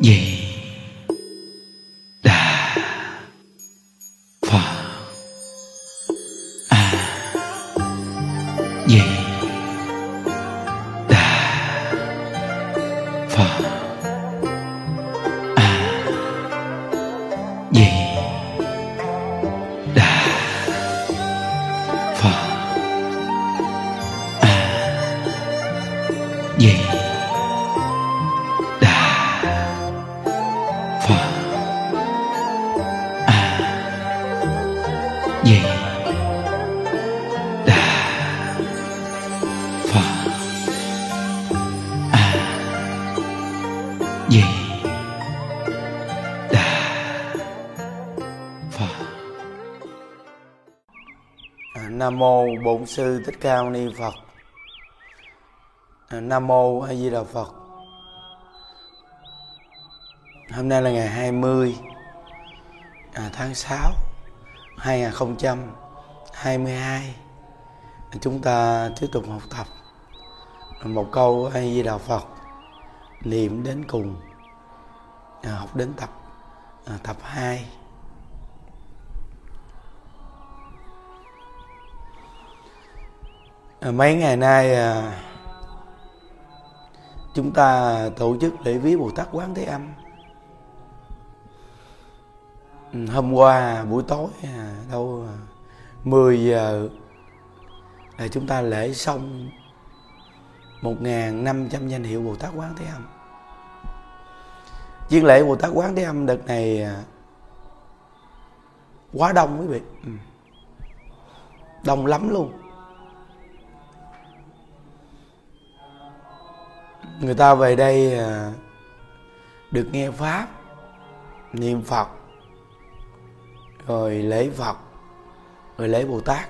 di Bổn sư Thích Ca Mâu Ni Phật. À, Nam mô A Di Đà Phật. Hôm nay là ngày 20 à, tháng 6 2022. À, chúng ta tiếp tục học tập một câu A Di Đà Phật niệm đến cùng à, học đến tập à, tập 2 À, mấy ngày nay à, chúng ta tổ chức lễ viếng Bồ Tát Quán Thế Âm. Ừ, hôm qua buổi tối à, đâu 10 giờ là chúng ta lễ xong 1.500 danh hiệu Bồ Tát Quán Thế Âm. Chuyên lễ Bồ Tát Quán Thế Âm đợt này quá đông quý vị. Ừ. Đông lắm luôn. Người ta về đây à, được nghe pháp, niệm phật, rồi lễ phật, rồi lễ bồ tát.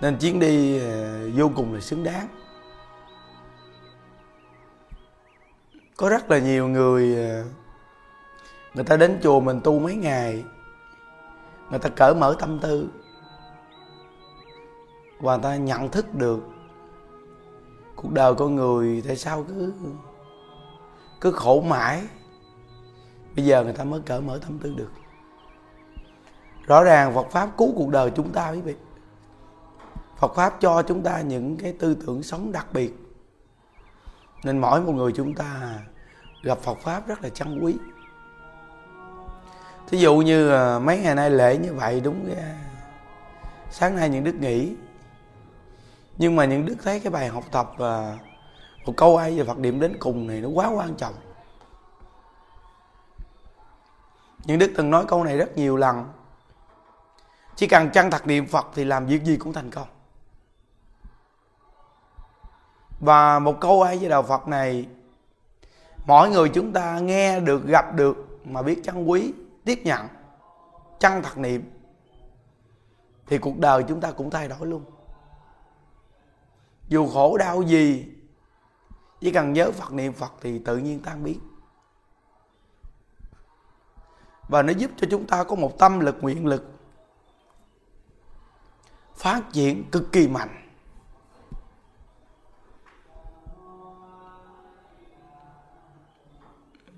Nên chuyến đi à, vô cùng là xứng đáng. Có rất là nhiều người à, người ta đến chùa mình tu mấy ngày, người ta cởi mở tâm tư, và người ta nhận thức được cuộc đời con người, tại sao cứ cứ khổ mãi? Bây giờ người ta mới cởi mở tâm tư được. Rõ ràng Phật pháp cứu cuộc đời chúng ta quý vị. Phật pháp cho chúng ta những cái tư tưởng sống đặc biệt. Nên mỗi một người chúng ta gặp Phật pháp rất là trân quý. Thí dụ như à, mấy ngày nay lễ như vậy, đúng ra sáng nay những đức nghỉ nhưng mà những đức thấy cái bài học tập và một câu ai về Phật điểm đến cùng này nó quá quan trọng. Những đức từng nói câu này rất nhiều lần. Chỉ cần chân thật niệm Phật thì làm việc gì cũng thành công. Và một câu ai về đạo Phật này, mỗi người chúng ta nghe được, gặp được mà biết trân quý, tiếp nhận chân thật niệm, thì cuộc đời chúng ta cũng thay đổi luôn dù khổ đau gì, chỉ cần nhớ phật niệm phật thì tự nhiên tan biến. Và nó giúp cho chúng ta có một tâm lực, nguyện lực phát triển cực kỳ mạnh.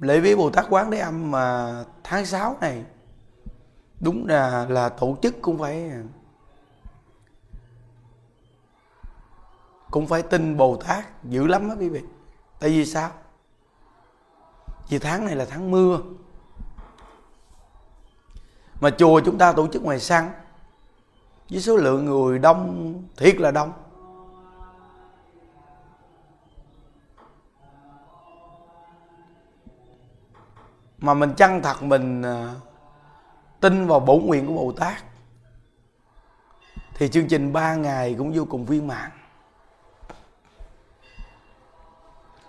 Lễ viếng bồ tát quán thế âm mà tháng 6 này, đúng là là tổ chức cũng phải à, cũng phải tin Bồ Tát dữ lắm á quý vị. Tại vì sao? Vì tháng này là tháng mưa. Mà chùa chúng ta tổ chức ngoài sân với số lượng người đông, thiệt là đông. Mà mình chân thật mình à, tin vào bổn nguyện của Bồ Tát, thì chương trình 3 ngày cũng vô cùng viên mãn.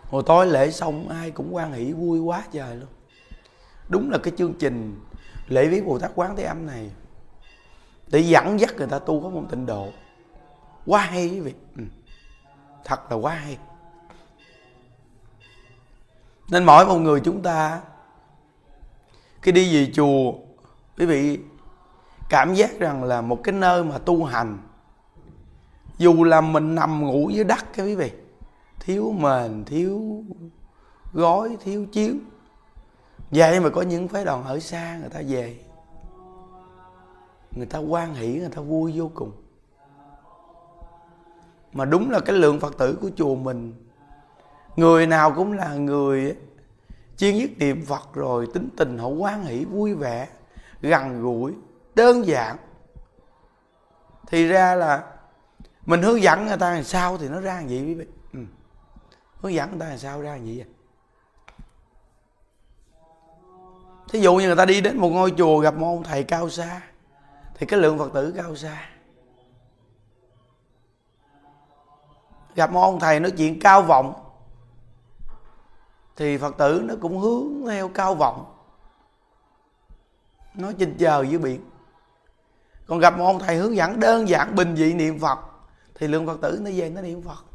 Hồi tối lễ xong, ai cũng quan hỷ vui quá trời luôn. Đúng là cái chương trình lễ viếng bồ tát quán thế âm này, để dẫn dắt người ta tu có một tịnh độ. Quá hay quý vị. Ừ. thật là quá hay. Nên mỗi một người chúng ta, khi đi về chùa, quý vị cảm giác rằng là một cái nơi mà tu hành, dù là mình nằm ngủ dưới đất, cái quý vị thiếu mền, thiếu gói, thiếu chiếu vậy mà có những phái đoàn ở xa người ta về, người ta quan hỷ, người ta vui vô cùng mà đúng là cái lượng phật tử của chùa mình, người nào cũng là người chuyên nhất niệm phật rồi, tính tình họ quan hỷ, vui vẻ, gần gũi, đơn giản thì ra là mình hướng dẫn người ta làm sao thì nó ra làm vậy. quý vị hướng dẫn người ta làm sao ra làm gì vậy? Thí dụ như người ta đi đến một ngôi chùa gặp một ông thầy cao xa, thì cái lượng phật tử cao xa. Gặp một ông thầy nói chuyện cao vọng, thì phật tử nó cũng hướng theo cao vọng. Nó trên trời dưới biển. Còn gặp một ông thầy hướng dẫn đơn giản, bình dị niệm phật, thì lượng phật tử nó về nó niệm phật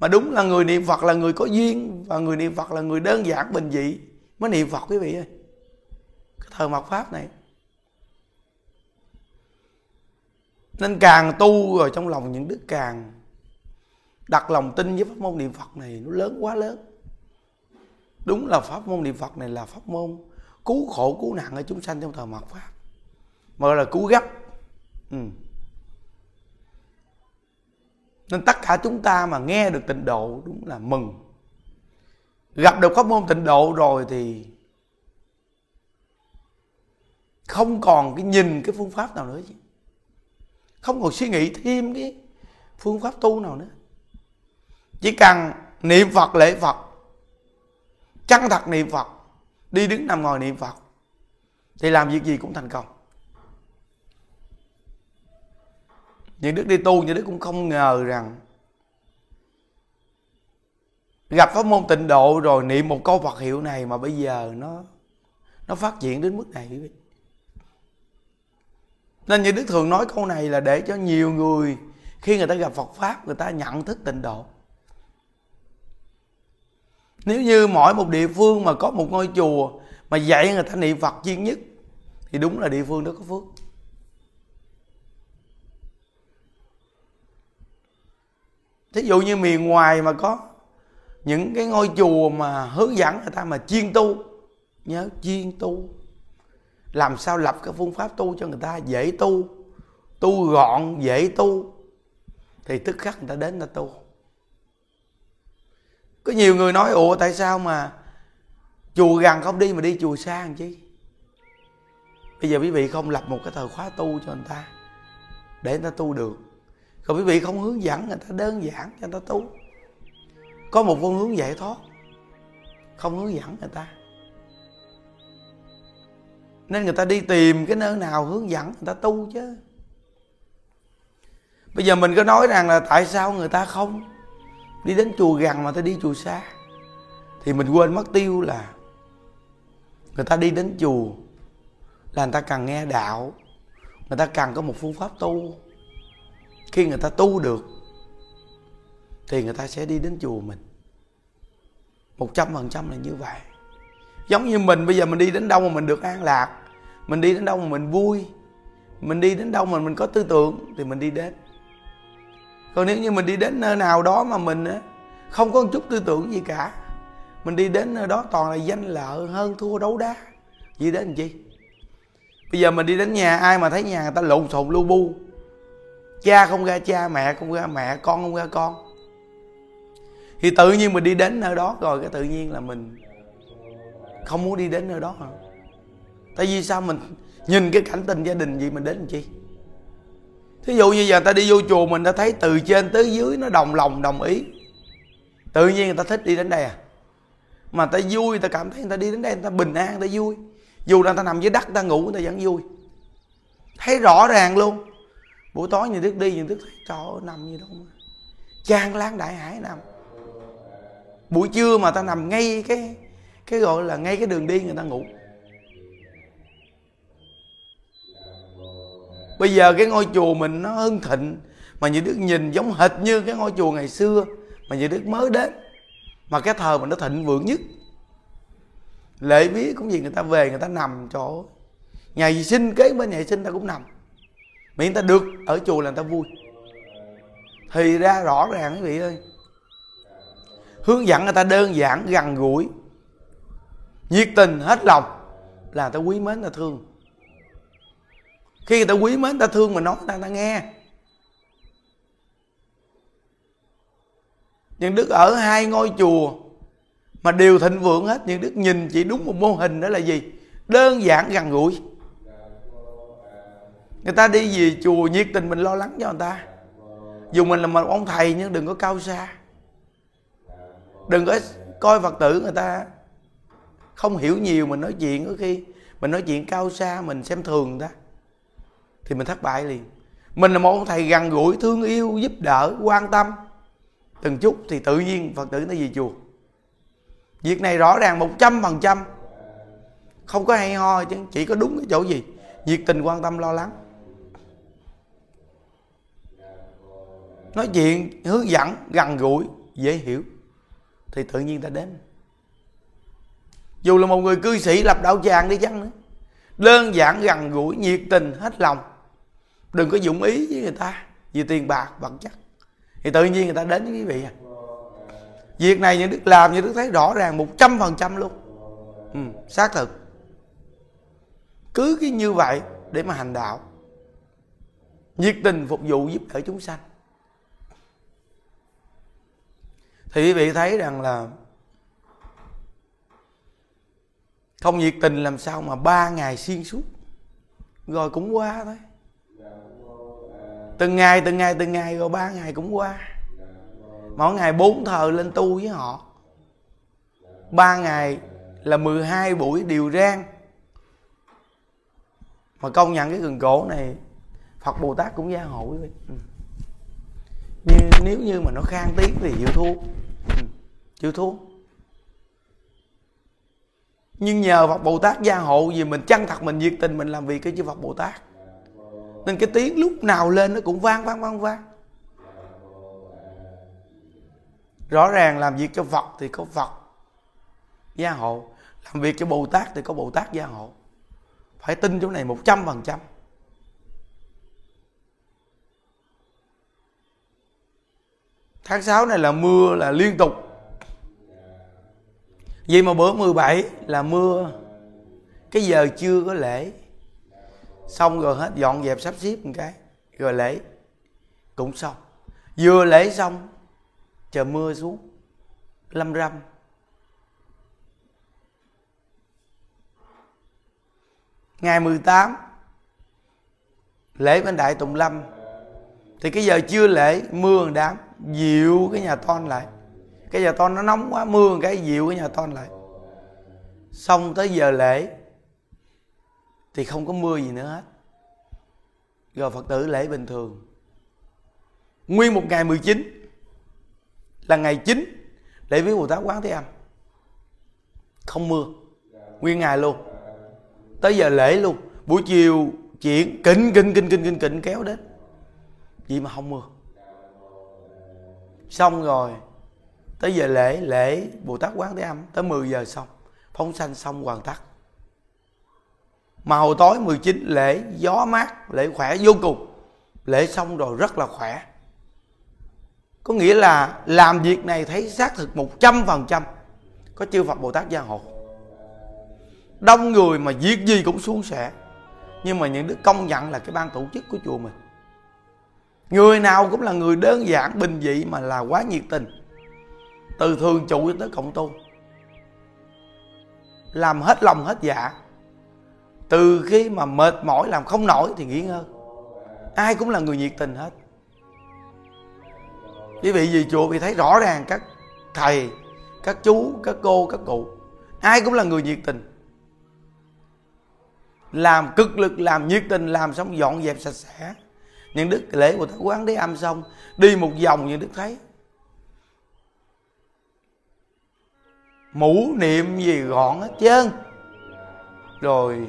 mà đúng là người niệm phật là người có duyên, và người niệm phật là người đơn giản, bình dị, mới niệm phật, quý vị ơi. Cái thời mạt pháp này. Nên càng tu rồi trong lòng những đức càng đặt lòng tin với pháp môn niệm phật này nó lớn quá lớn. Đúng là pháp môn niệm phật này là pháp môn cứu khổ cứu nạn ở chúng sanh trong thời mạt pháp. Mà gọi là cứu gấp. Ừ nên tất cả chúng ta mà nghe được tịnh độ đúng là mừng. Gặp được pháp môn tịnh độ rồi thì không còn cái nhìn cái phương pháp nào nữa chứ. Không còn suy nghĩ thêm cái phương pháp tu nào nữa. Chỉ cần niệm phật, lễ phật, chân thật niệm phật, đi đứng nằm ngồi niệm phật, thì làm việc gì cũng thành công. Những đức đi tu, những đức cũng không ngờ rằng gặp pháp môn tịnh độ rồi niệm một câu Phật hiệu này mà bây giờ nó nó phát triển đến mức này, quý vị. Nên như Đức thường nói câu này là để cho nhiều người, khi người ta gặp Phật Pháp, người ta nhận thức tịnh độ. Nếu như mỗi một địa phương mà có một ngôi chùa mà dạy người ta niệm Phật chuyên nhất, thì đúng là địa phương đó có phước. Thí dụ như miền ngoài mà có những cái ngôi chùa mà hướng dẫn người ta mà chuyên tu. Nhớ chuyên tu. Làm sao lập cái phương pháp tu cho người ta dễ tu tu gọn, dễ tu, thì tức khắc người ta đến người ta tu. Có nhiều người nói, ủa, tại sao mà chùa gần không đi mà đi chùa xa làm chi? Bây giờ quý vị không lập một cái thời khóa tu cho người ta để người ta tu được còn quý vị không hướng dẫn, người ta đơn giản, cho người ta tu có một phương hướng giải thoát, không hướng dẫn người ta. Nên người ta đi tìm cái nơi nào hướng dẫn, người ta tu chứ. Bây giờ mình có nói rằng là tại sao người ta không đi đến chùa gần mà ta đi chùa xa? Thì mình quên mất tiêu là người ta đi đến chùa là người ta cần nghe đạo, người ta cần có một phương pháp tu khi người ta tu được, thì người ta sẽ đi đến chùa mình. Một trăm phần trăm là như vậy. Giống như mình, bây giờ mình đi đến đâu mà mình được an lạc, mình đi đến đâu mà mình vui, mình đi đến đâu mà mình có tư tưởng, thì mình đi đến. Còn nếu như mình đi đến nơi nào đó mà mình không có một chút tư tưởng gì cả, mình đi đến nơi đó toàn là danh lợi hơn thua đấu đá. Gì đến làm chi? Bây giờ mình đi đến nhà, ai mà thấy nhà người ta lộn xộn lu bu cha không ra cha mẹ không ra mẹ con không ra con thì tự nhiên mình đi đến nơi đó rồi cái tự nhiên là mình không muốn đi đến nơi đó hả tại vì sao mình nhìn cái cảnh tình gia đình gì mình đến làm chi thí dụ như giờ ta đi vô chùa mình đã thấy từ trên tới dưới nó đồng lòng đồng ý tự nhiên người ta thích đi đến đây à mà ta vui ta cảm thấy người ta đi đến đây người ta bình an người ta vui dù là người ta nằm dưới đất người ta ngủ người ta vẫn vui thấy rõ ràng luôn buổi tối nhìn Đức đi nhìn Đức thấy trời ơi, nằm như đâu mà. Trang láng đại hải nằm. Buổi trưa mà ta nằm ngay cái cái gọi là ngay cái đường đi người ta ngủ. Bây giờ cái ngôi chùa mình nó hưng thịnh, mà như đức nhìn giống hệt như cái ngôi chùa ngày xưa mà như đức mới đến. Mà cái thờ mình nó thịnh vượng nhất. Lễ viết cũng gì người ta về, người ta nằm chỗ nhà vệ sinh kế bên nhà vệ sinh ta cũng nằm miễn ta được ở chùa là người ta vui. Thì ra rõ ràng quý vị ơi hướng dẫn người ta đơn giản gần gũi nhiệt tình hết lòng là người ta quý mến người ta thương. Khi người ta quý mến người ta thương mà nói người ta, người ta nghe. Nhưng đức ở hai ngôi chùa mà đều thịnh vượng hết nhưng đức nhìn chỉ đúng một mô hình đó là gì? Đơn giản gần gũi người ta đi về chùa nhiệt tình mình lo lắng cho người ta. Dù mình là một ông thầy nhưng đừng có cao xa. Đừng có coi phật tử người ta không hiểu nhiều mình nói chuyện. Có khi mình nói chuyện cao xa, mình xem thường người ta, thì mình thất bại liền. Mình là một ông thầy gần gũi, thương yêu, giúp đỡ, quan tâm. Từng chút thì tự nhiên phật tử nó về chùa. Việc này rõ ràng một trăm phần trăm. Không có hay ho, chứ chỉ có đúng cái chỗ gì. Nhiệt tình, quan tâm, lo lắng. Nói chuyện hướng dẫn gần gũi dễ hiểu. Thì tự nhiên ta đến. Dù là một người cư sĩ lập đạo tràng đi chăng nữa đơn giản gần gũi nhiệt tình hết lòng. Đừng có dụng ý với người ta vì tiền bạc vật chất. Thì tự nhiên người ta đến với quý vị à. Việc này những đức làm như đức thấy rõ ràng một trăm phần trăm luôn. Ừ, xác thực. Cứ cái như vậy để mà hành đạo. Nhiệt tình phục vụ giúp đỡ chúng sanh. Thì quý vị thấy rằng là không nhiệt tình làm sao mà ba ngày xuyên suốt? Rồi cũng qua thôi. Từng ngày từng ngày từng ngày rồi ba ngày cũng qua. Mỗi ngày bốn thờ lên tu với họ. Ba ngày là 12 buổi điều rang. Mà công nhận cái gần cổ này, Phật Bồ Tát cũng gia hộ quý vị. Ừ. như, nếu như mà nó khang tiếng thì chịu thua. Ừ. chịu thua. Nhưng nhờ Phật Bồ Tát gia hộ vì mình chân thật, mình nhiệt tình, mình làm việc cái chư Phật Bồ Tát. Nên cái tiếng lúc nào lên nó cũng vang vang vang vang. Rõ ràng làm việc cho Phật thì có Phật gia hộ, làm việc cho Bồ Tát thì có Bồ Tát gia hộ. Phải tin chỗ này một trăm phần trăm. Tháng 6 này là mưa là liên tục. Vì mà bữa 17 là mưa. Cái giờ chưa có lễ. Xong rồi hết, dọn dẹp sắp xếp một cái, rồi lễ. Cũng xong. Vừa lễ xong chờ mưa xuống. Lâm râm. Ngày 18 lễ bên đại tùng lâm. Thì cái giờ chưa lễ, mưa đám dịu cái nhà ton lại. Cái nhà ton nó nóng quá, mưa cái dịu cái nhà ton lại. Xong tới giờ lễ thì không có mưa gì nữa hết. Rồi phật tử lễ bình thường. Nguyên một ngày 19 là ngày 9 lễ viếng Bồ Tát Quán Thế Âm. Không mưa. Nguyên ngày luôn. Tới giờ lễ luôn. Buổi chiều chuyển kinh kinh kinh kinh kinh kinh kéo đến. Gì mà không mưa xong rồi, tới giờ lễ lễ Bồ Tát Quán Thế Âm, tới 10 giờ xong, phóng sanh xong hoàn tất. Mà hồi tối 19 lễ gió mát, lễ khỏe vô cùng. Lễ xong rồi rất là khỏe. Có nghĩa là làm việc này thấy xác thực một trăm phần trăm, có chư Phật Bồ Tát gia hộ. Đông người mà việc gì cũng suôn sẻ, nhưng mà những đứa công nhận là cái ban tổ chức của chùa mình người nào cũng là người đơn giản, bình dị mà là quá nhiệt tình. Từ thường trụ tới cộng tu làm hết lòng hết dạ. Từ khi mà mệt mỏi làm không nổi thì nghỉ ngơi. Ai cũng là người nhiệt tình hết. Quý vị về chùa vì thấy rõ ràng các thầy, các chú, các cô, các cụ. Ai cũng là người nhiệt tình. Làm cực lực, làm nhiệt tình, làm xong dọn dẹp sạch sẽ những đức lễ của thánh quán đế âm xong, đi một vòng như đức thấy. Mũ niệm gì gọn hết trơn. Rồi,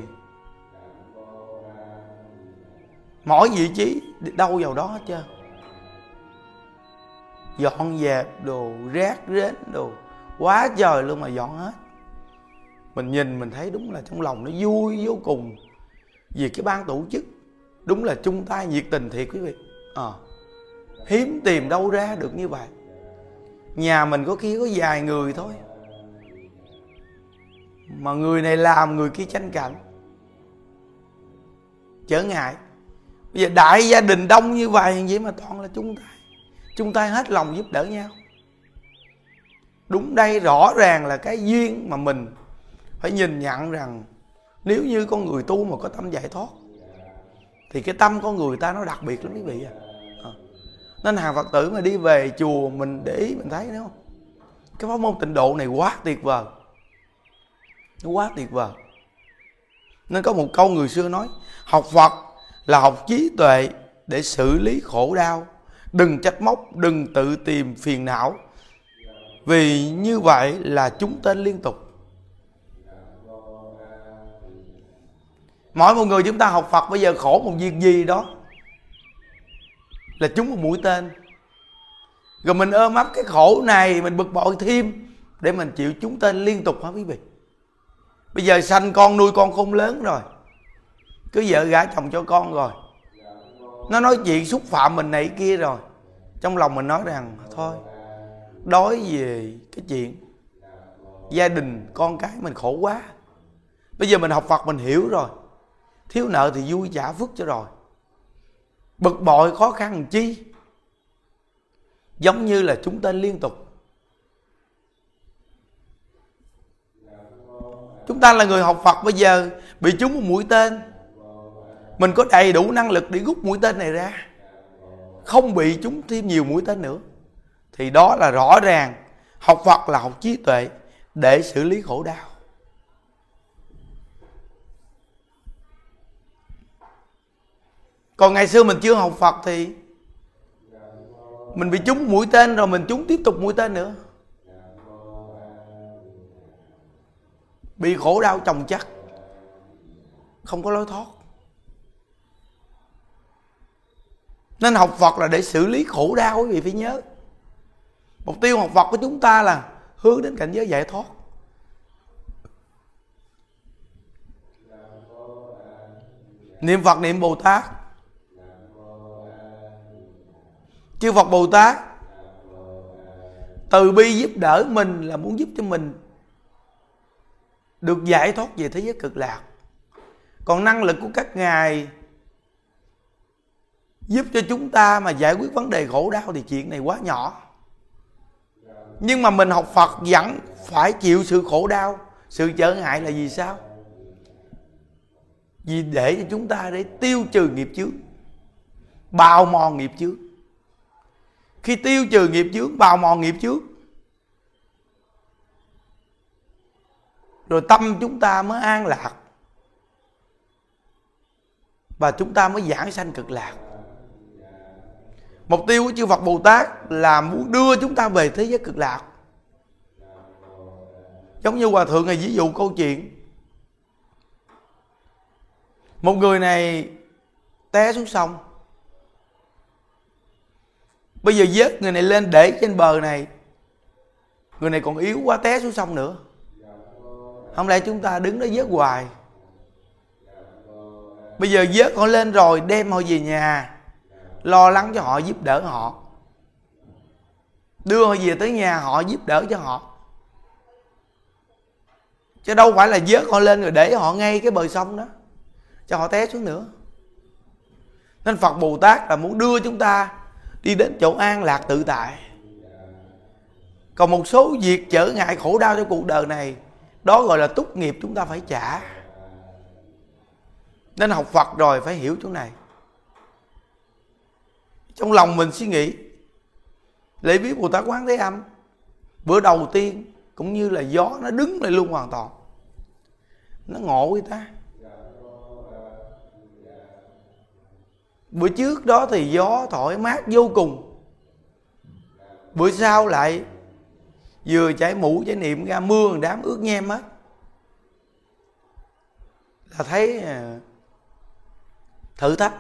mỗi vị trí đâu vào đó hết trơn. Dọn dẹp đồ, rác rến đồ, quá trời luôn mà dọn hết. Mình nhìn mình thấy đúng là trong lòng nó vui vô cùng vì cái ban tổ chức đúng là chung tay nhiệt tình thiệt quý vị. À, hiếm tìm đâu ra được như vậy. Nhà mình có khi có vài người thôi. Mà người này làm người kia tranh cạnh trở ngại. Bây giờ đại gia đình đông như vậy vậy mà toàn là chung tay. Chung tay hết lòng giúp đỡ nhau. Đúng đây rõ ràng là cái duyên mà mình phải nhìn nhận rằng nếu như con người tu mà có tâm giải thoát thì cái tâm con người ta nó đặc biệt lắm quý vị à. à. nên hàng phật tử mà đi về chùa mình để ý, mình thấy đúng không? Cái pháp môn tịnh độ này quá tuyệt vời. Nó quá tuyệt vời. Nên có một câu người xưa nói, học phật là học trí tuệ để xử lý khổ đau. Đừng trách móc, đừng tự tìm phiền não. Vì như vậy là chúng tên liên tục. Mỗi một người chúng ta học phật bây giờ khổ một việc gì đó là chúng một mũi tên. Rồi mình ôm ấp cái khổ này, mình bực bội thêm để mình chịu chúng tên liên tục hả quý vị? Bây giờ sanh con nuôi con không lớn rồi. Cứ vợ gả chồng cho con rồi. Nó nói chuyện xúc phạm mình này kia rồi. Trong lòng mình nói rằng, thôi đối về cái chuyện gia đình con cái mình khổ quá. Bây giờ mình học phật mình hiểu rồi thiếu nợ thì vui trả phước cho rồi. Bực bội khó khăn làm chi? Giống như là chúng tên liên tục. Chúng ta là người học phật bây giờ, bị trúng một mũi tên. Mình có đầy đủ năng lực để rút mũi tên này ra. Không bị chúng thêm nhiều mũi tên nữa. Thì đó là rõ ràng, học phật là học trí tuệ để xử lý khổ đau. Còn ngày xưa mình chưa học phật thì mình bị trúng mũi tên rồi mình trúng tiếp tục mũi tên nữa. Bị khổ đau chồng chất không có lối thoát. Nên học phật là để xử lý khổ đau quý vị phải nhớ. Mục tiêu học phật của chúng ta là hướng đến cảnh giới giải thoát. Niệm phật, niệm bồ tát chư phật bồ tát, từ bi giúp đỡ mình là muốn giúp cho mình được giải thoát về thế giới cực lạc. Còn năng lực của các ngài giúp cho chúng ta mà giải quyết vấn đề khổ đau thì chuyện này quá nhỏ. Nhưng mà mình học phật vẫn phải chịu sự khổ đau, sự trở ngại là vì sao? Vì để cho chúng ta để tiêu trừ nghiệp chướng, bào mòn nghiệp chướng khi tiêu trừ nghiệp chướng, bào mòn nghiệp chướng. Rồi tâm chúng ta mới an lạc. Và chúng ta mới giảng sanh cực lạc. Mục tiêu của chư Phật Bồ Tát là muốn đưa chúng ta về thế giới cực lạc. Giống như hòa thượng này ví dụ câu chuyện. Một người này té xuống sông bây giờ vớt người này lên để trên bờ này. Người này còn yếu quá té xuống sông nữa. Không lẽ chúng ta đứng đó vớt hoài. Bây giờ vớt họ lên rồi đem họ về nhà. Lo lắng cho họ, giúp đỡ họ. Đưa họ về tới nhà họ, giúp đỡ cho họ. Chứ đâu phải là vớt họ lên rồi để họ ngay cái bờ sông đó. Cho họ té xuống nữa. Nên phật bồ tát là muốn đưa chúng ta đi đến chỗ an lạc tự tại. Còn một số việc trở ngại khổ đau trong cuộc đời này, đó gọi là túc nghiệp chúng ta phải trả. Nên học phật rồi phải hiểu chỗ này. Trong lòng mình suy nghĩ, lễ viết bồ tát quán thế âm, bữa đầu tiên cũng như là gió nó đứng lại luôn hoàn toàn. Nó ngộ người ta. Bữa trước đó thì gió thổi mát vô cùng. Bữa sau lại vừa chảy mũ chảy niệm ra mưa đám ướt nhem hết là thấy à, thử thách.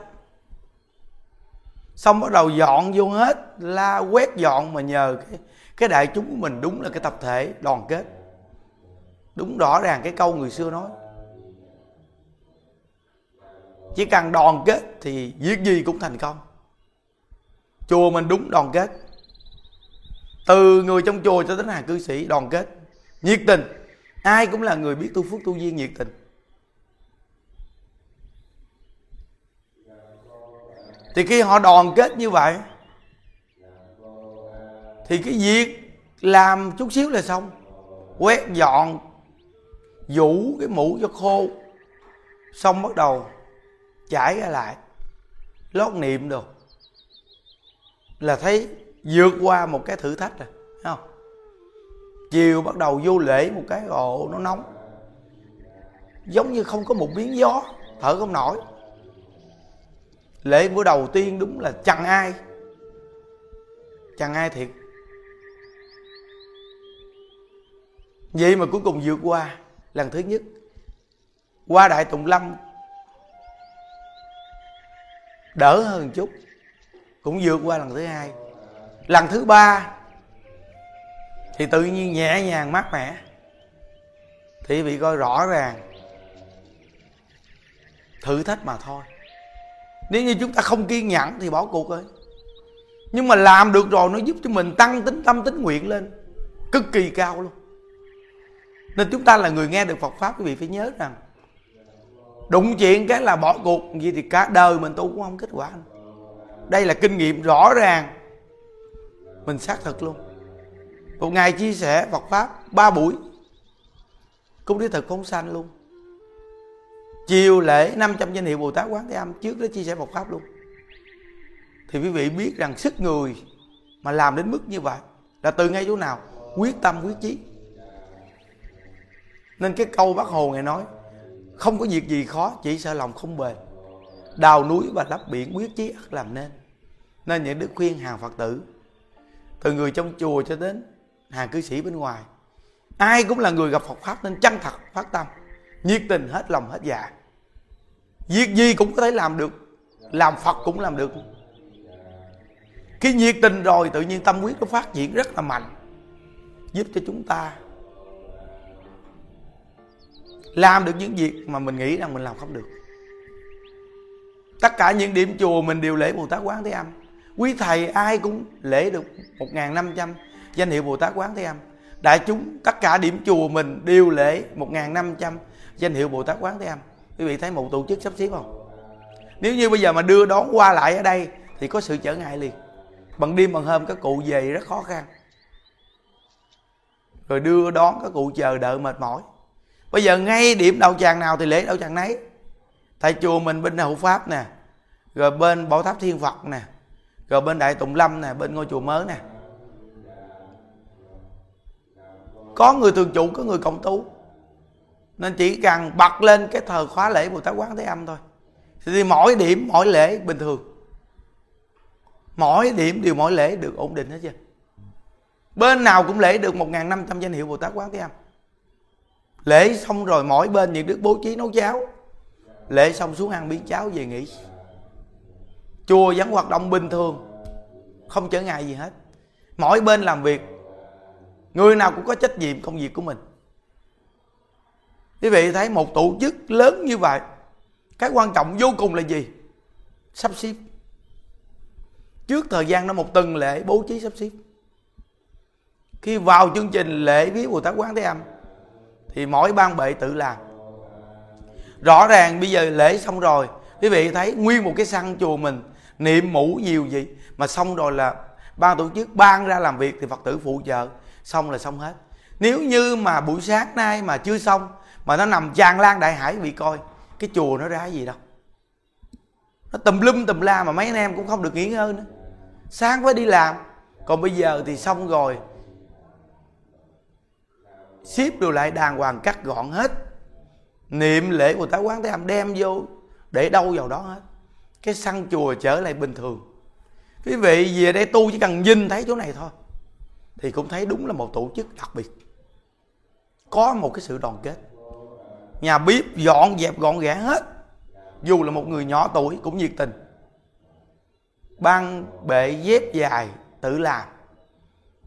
Xong bắt đầu dọn vô hết, la quét dọn mà nhờ cái cái đại chúng của mình đúng là cái tập thể đoàn kết. Đúng rõ ràng cái câu người xưa nói chỉ cần đoàn kết thì việc gì cũng thành công. Chùa mình đúng đoàn kết. Từ người trong chùa cho đến hàng cư sĩ, đoàn kết, nhiệt tình. Ai cũng là người biết tu phước tu duyên nhiệt tình. Thì khi họ đoàn kết như vậy, thì cái việc làm chút xíu là xong. Quét dọn vũ cái mũ cho khô, xong bắt đầu chảy ra lại. Lót niệm đồ. Là thấy vượt qua một cái thử thách rồi, thấy không? Chiều bắt đầu vô lễ một cái, ồ, nó nóng. Giống như không có một biến gió, thở không nổi. Lễ bữa đầu tiên đúng là chẳng ai? Chẳng ai thiệt? Vậy mà cuối cùng vượt qua, lần thứ nhất. Qua đại tùng lâm đỡ hơn chút, cũng vượt qua lần thứ hai. Lần thứ ba thì tự nhiên nhẹ nhàng, mát mẻ. Thì vị coi rõ ràng, thử thách mà thôi. Nếu như chúng ta không kiên nhẫn thì bỏ cuộc rồi. Nhưng mà làm được rồi, nó giúp cho mình tăng tính tâm, tính nguyện lên. Cực kỳ cao luôn. Nên chúng ta là người nghe được Phật pháp, quý vị phải nhớ rằng đụng chuyện cái là bỏ cuộc. Gì thì cả đời mình tu cũng không kết quả. Đây là kinh nghiệm rõ ràng. Mình xác thực luôn. Một ngày chia sẻ Phật pháp ba buổi. Cũng đi thực không sanh luôn. Chiều lễ 500 danh hiệu Bồ Tát Quán Thế Âm trước đó chia sẻ Phật pháp luôn. Thì quý vị biết rằng sức người mà làm đến mức như vậy là từ ngay chỗ nào? Quyết tâm, quyết chí. Nên cái câu bác hồ ngày nói không có việc gì khó, chỉ sợ lòng không bền. Đào núi và lấp biển quyết chí ắt làm nên. Nên những đức khuyên hàng phật tử, từ người trong chùa cho đến hàng cư sĩ bên ngoài, ai cũng là người gặp Phật pháp nên chân thật, phát tâm, nhiệt tình hết lòng hết dạ. Việc gì cũng có thể làm được, làm Phật cũng làm được. Khi nhiệt tình rồi tự nhiên tâm quyết nó phát triển rất là mạnh, giúp cho chúng ta làm được những việc mà mình nghĩ rằng mình làm không được. Tất cả những điểm chùa mình đều lễ Bồ Tát Quán Thế Âm. Quý thầy ai cũng lễ được 1.500 danh hiệu Bồ Tát Quán Thế Âm. Đại chúng, tất cả điểm chùa mình đều lễ 1.500 danh hiệu Bồ Tát Quán Thế Âm. Quý vị thấy một tổ chức sắp xếp không? Nếu như bây giờ mà đưa đón qua lại ở đây thì có sự trở ngại liền. Bằng đêm bằng hôm các cụ về rất khó khăn. Rồi đưa đón các cụ chờ đợi mệt mỏi bây giờ ngay điểm đầu tràng nào thì lễ đầu tràng nấy. Tại chùa mình bên hậu pháp nè, rồi bên bảo tháp thiên phật nè, rồi bên đại tùng lâm nè, bên ngôi chùa mới nè. Có người thường trụ, có người cộng tu. Nên chỉ cần bật lên cái thờ khóa lễ bồ tát quán thế âm thôi. Thì mỗi điểm, mỗi lễ bình thường. Mỗi điểm đều mỗi lễ được ổn định hết chưa bên nào cũng lễ được 1.500 danh hiệu bồ tát quán thế âm lễ xong rồi mỗi bên những đức bố trí nấu cháo. Lễ xong xuống ăn miếng cháo về nghỉ. Chùa vẫn hoạt động bình thường, không trở ngại gì hết. Mỗi bên làm việc, người nào cũng có trách nhiệm công việc của mình. Quý vị thấy một tổ chức lớn như vậy, cái quan trọng vô cùng là gì? Sắp xếp. Trước thời gian nó một tuần lễ bố trí sắp xếp. Khi vào chương trình lễ viết bồ tát quán thế âm thì mỗi ban bệ tự làm. Rõ ràng bây giờ lễ xong rồi, quý vị thấy nguyên một cái săn chùa mình, niệm mũ nhiều gì. Mà xong rồi là ban tổ chức ban ra làm việc thì phật tử phụ trợ. Xong là xong hết. Nếu như mà buổi sáng nay mà chưa xong, mà nó nằm tràn lan đại hải bị coi, cái chùa nó ra gì đâu. Nó tùm lum tùm la mà mấy anh em cũng không được nghỉ ngơi nữa. Sáng phải đi làm, còn bây giờ thì xong rồi xếp đồ lại đàng hoàng cắt gọn hết. Niệm lễ của tá quán thế âm đem vô, để đâu vào đó hết. Cái săn chùa trở lại bình thường. Quý vị về đây tu chỉ cần nhìn thấy chỗ này thôi, thì cũng thấy đúng là một tổ chức đặc biệt. Có một cái sự đoàn kết. Nhà bếp dọn dẹp gọn gàng hết, dù là một người nhỏ tuổi cũng nhiệt tình. Ban bệ dép dài tự làm,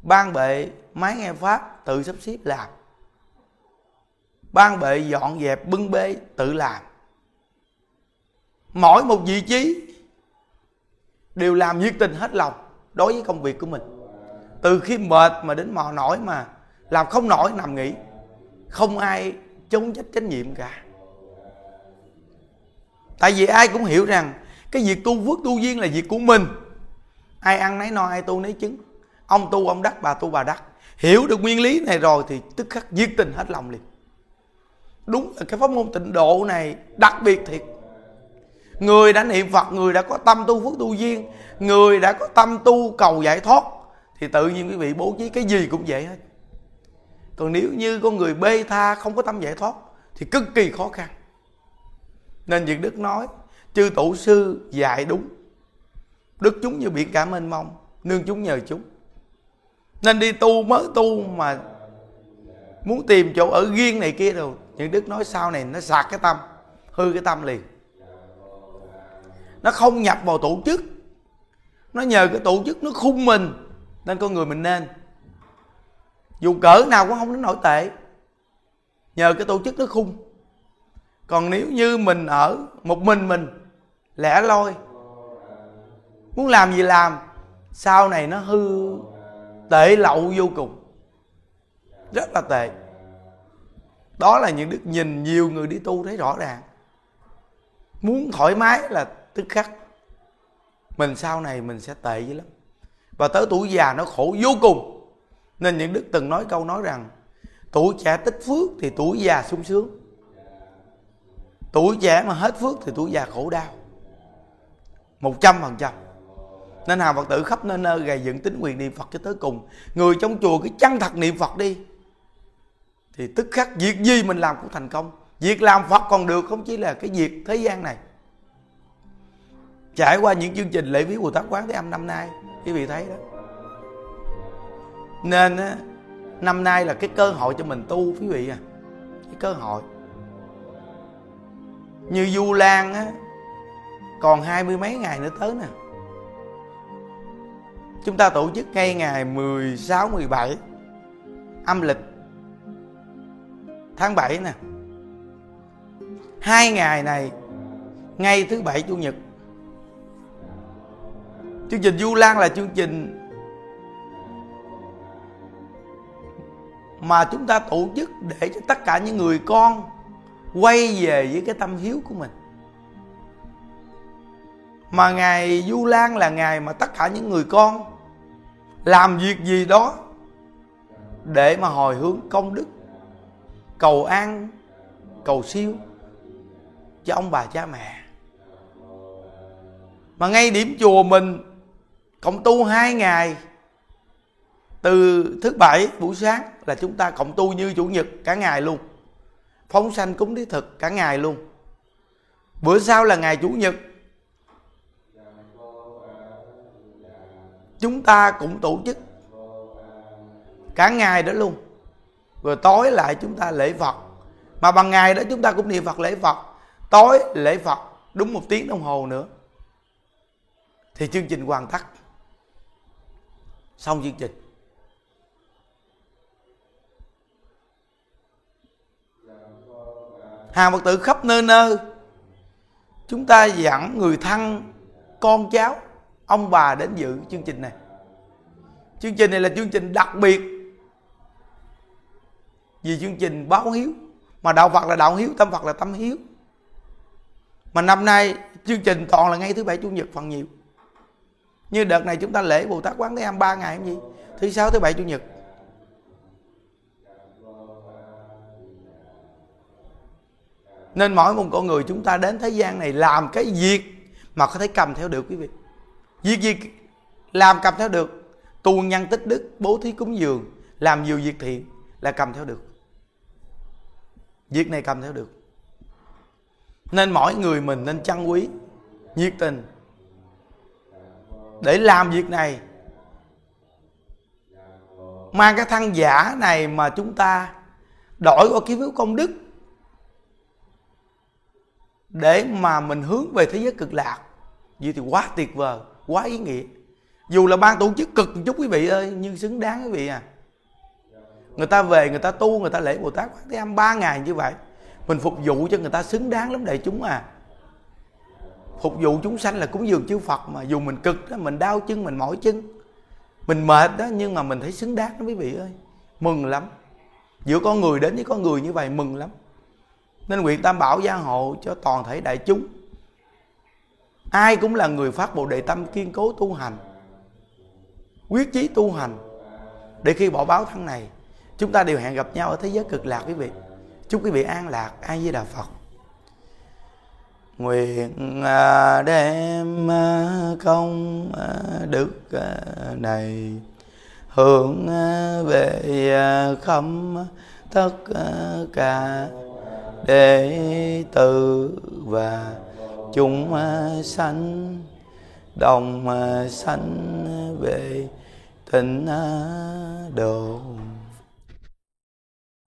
ban bệ máy nghe pháp tự sắp xếp làm ban bệ dọn dẹp, bưng bê, tự làm. Mỗi một vị trí đều làm nhiệt tình hết lòng đối với công việc của mình. Từ khi mệt mà đến mò nổi mà làm không nổi, nằm nghỉ. Không ai chống trách trách nhiệm cả. Tại vì ai cũng hiểu rằng cái việc tu phước tu duyên là việc của mình. Ai ăn nấy no, ai tu nấy chứng. Ông tu, ông đắc, bà tu, bà đắc. Hiểu được nguyên lý này rồi thì tức khắc nhiệt tình hết lòng liền đúng là cái pháp môn tịnh độ này đặc biệt thiệt. Người đã niệm phật, người đã có tâm tu phước tu duyên, người đã có tâm tu cầu giải thoát, thì tự nhiên quý vị bố trí cái gì cũng vậy hết. Còn nếu như con người bê tha không có tâm giải thoát, thì cực kỳ khó khăn. Nên việc đức nói, chư tổ sư dạy đúng. Đức chúng như biển cả mênh mông, nương chúng nhờ chúng. Nên đi tu mới tu mà muốn tìm chỗ ở riêng này kia rồi nhưng đức nói sau này nó sạc cái tâm, hư cái tâm liền. Nó không nhập vào tổ chức. Nó nhờ cái tổ chức nó khung mình, nên con người mình nên. Dù cỡ nào cũng không đến nổi tệ, nhờ cái tổ chức nó khung. Còn nếu như mình ở một mình mình, lẻ loi, muốn làm gì làm, sau này nó hư tệ lậu vô cùng. Rất là tệ đó là những đức nhìn nhiều người đi tu thấy rõ ràng. Muốn thoải mái là tức khắc. Mình sau này mình sẽ tệ dữ lắm. Và tới tuổi già nó khổ vô cùng. Nên những đức từng nói câu nói rằng, tuổi trẻ tích phước thì tuổi già sung sướng. Tuổi trẻ mà hết phước thì tuổi già khổ đau. Một trăm phần trăm. Nên hàng phật tử khắp nơi nơi gầy dựng tính quyền niệm phật cho tới cùng. Người trong chùa cứ chăng thật niệm phật đi thì tức khắc việc gì mình làm cũng thành công. Việc làm phật còn được không chỉ là cái việc thế gian này. Trải qua những chương trình lễ viếng bồ tát quán thế âm năm nay quý vị thấy đó. Nên năm nay là cái cơ hội cho mình tu quý vị à. Cái cơ hội. Như du lan á còn hai mươi mấy ngày nữa tới nè. Chúng ta tổ chức ngay ngày 16, 17 âm lịch tháng 7 nè. Hai ngày này, ngay thứ bảy, chủ nhật. Chương trình du lan là chương trình mà chúng ta tổ chức để cho tất cả những người con quay về với cái tâm hiếu của mình. Mà ngày du lan là ngày mà tất cả những người con làm việc gì đó để mà hồi hướng công đức cầu an, cầu siêu cho ông bà cha mẹ. Mà ngay điểm chùa mình, cộng tu hai ngày, từ thứ bảy buổi sáng là chúng ta cộng tu như chủ nhật cả ngày luôn. Phóng sanh cúng thí thực cả ngày luôn. Bữa sau là ngày chủ nhật. Chúng ta cũng tổ chức cả ngày đó luôn rồi tối lại chúng ta lễ phật. Mà bằng ngày đó chúng ta cũng niệm phật lễ phật. Tối lễ phật, đúng một tiếng đồng hồ nữa. Thì chương trình hoàn tất. Xong chương trình. Hàng phật tử khắp nơi nơi, chúng ta dẫn người thân, con cháu, ông bà đến dự chương trình này. Chương trình này là chương trình đặc biệt vì chương trình báo hiếu. Mà đạo phật là đạo hiếu, tâm phật là tâm hiếu. Mà năm nay, chương trình toàn là ngay thứ bảy, chủ nhật, phần nhiều. Như đợt này chúng ta lễ bồ tát quán thế âm ba ngày không gì? Thứ sáu, thứ bảy, chủ nhật. Nên mỗi một con người chúng ta đến thế gian này làm cái việc mà có thể cầm theo được, quý vị. Việc gì làm cầm theo được? Tu nhân tích đức, bố thí cúng dường, làm nhiều việc thiện là cầm theo được việc này cầm theo được. Nên mỗi người mình nên trân quý, nhiệt tình. Để làm việc này, mang cái thân giả này mà chúng ta đổi qua ký phiếu công đức, để mà mình hướng về thế giới cực lạc. Vậy thì quá tuyệt vời, quá ý nghĩa. Dù là ban tổ chức cực một chút quý vị ơi, nhưng xứng đáng quý vị à người ta về, người ta tu, người ta lễ bồ tát quán thế âm ba ngày như vậy. Mình phục vụ cho người ta xứng đáng lắm đại chúng à. Phục vụ chúng sanh là cúng dường chư phật mà, dù mình cực đó, mình đau chân, mình mỏi chân. Mình mệt đó, nhưng mà mình thấy xứng đáng đó quý vị ơi. Mừng lắm. Giữa con người đến với con người như vậy, mừng lắm. Nên nguyện tam bảo gia hộ cho toàn thể đại chúng. Ai cũng là người phát bộ đệ tâm kiên cố tu hành, quyết chí tu hành, để khi bỏ báo thân này chúng ta đều hẹn gặp nhau ở thế giới cực lạc quý vị. Chúc quý vị an lạc. Ai với đà phật. Nguyện à, đem à, công à, đức này hướng về khắp tất cả đệ tử và chúng sanh, đồng sanh về tịnh độ.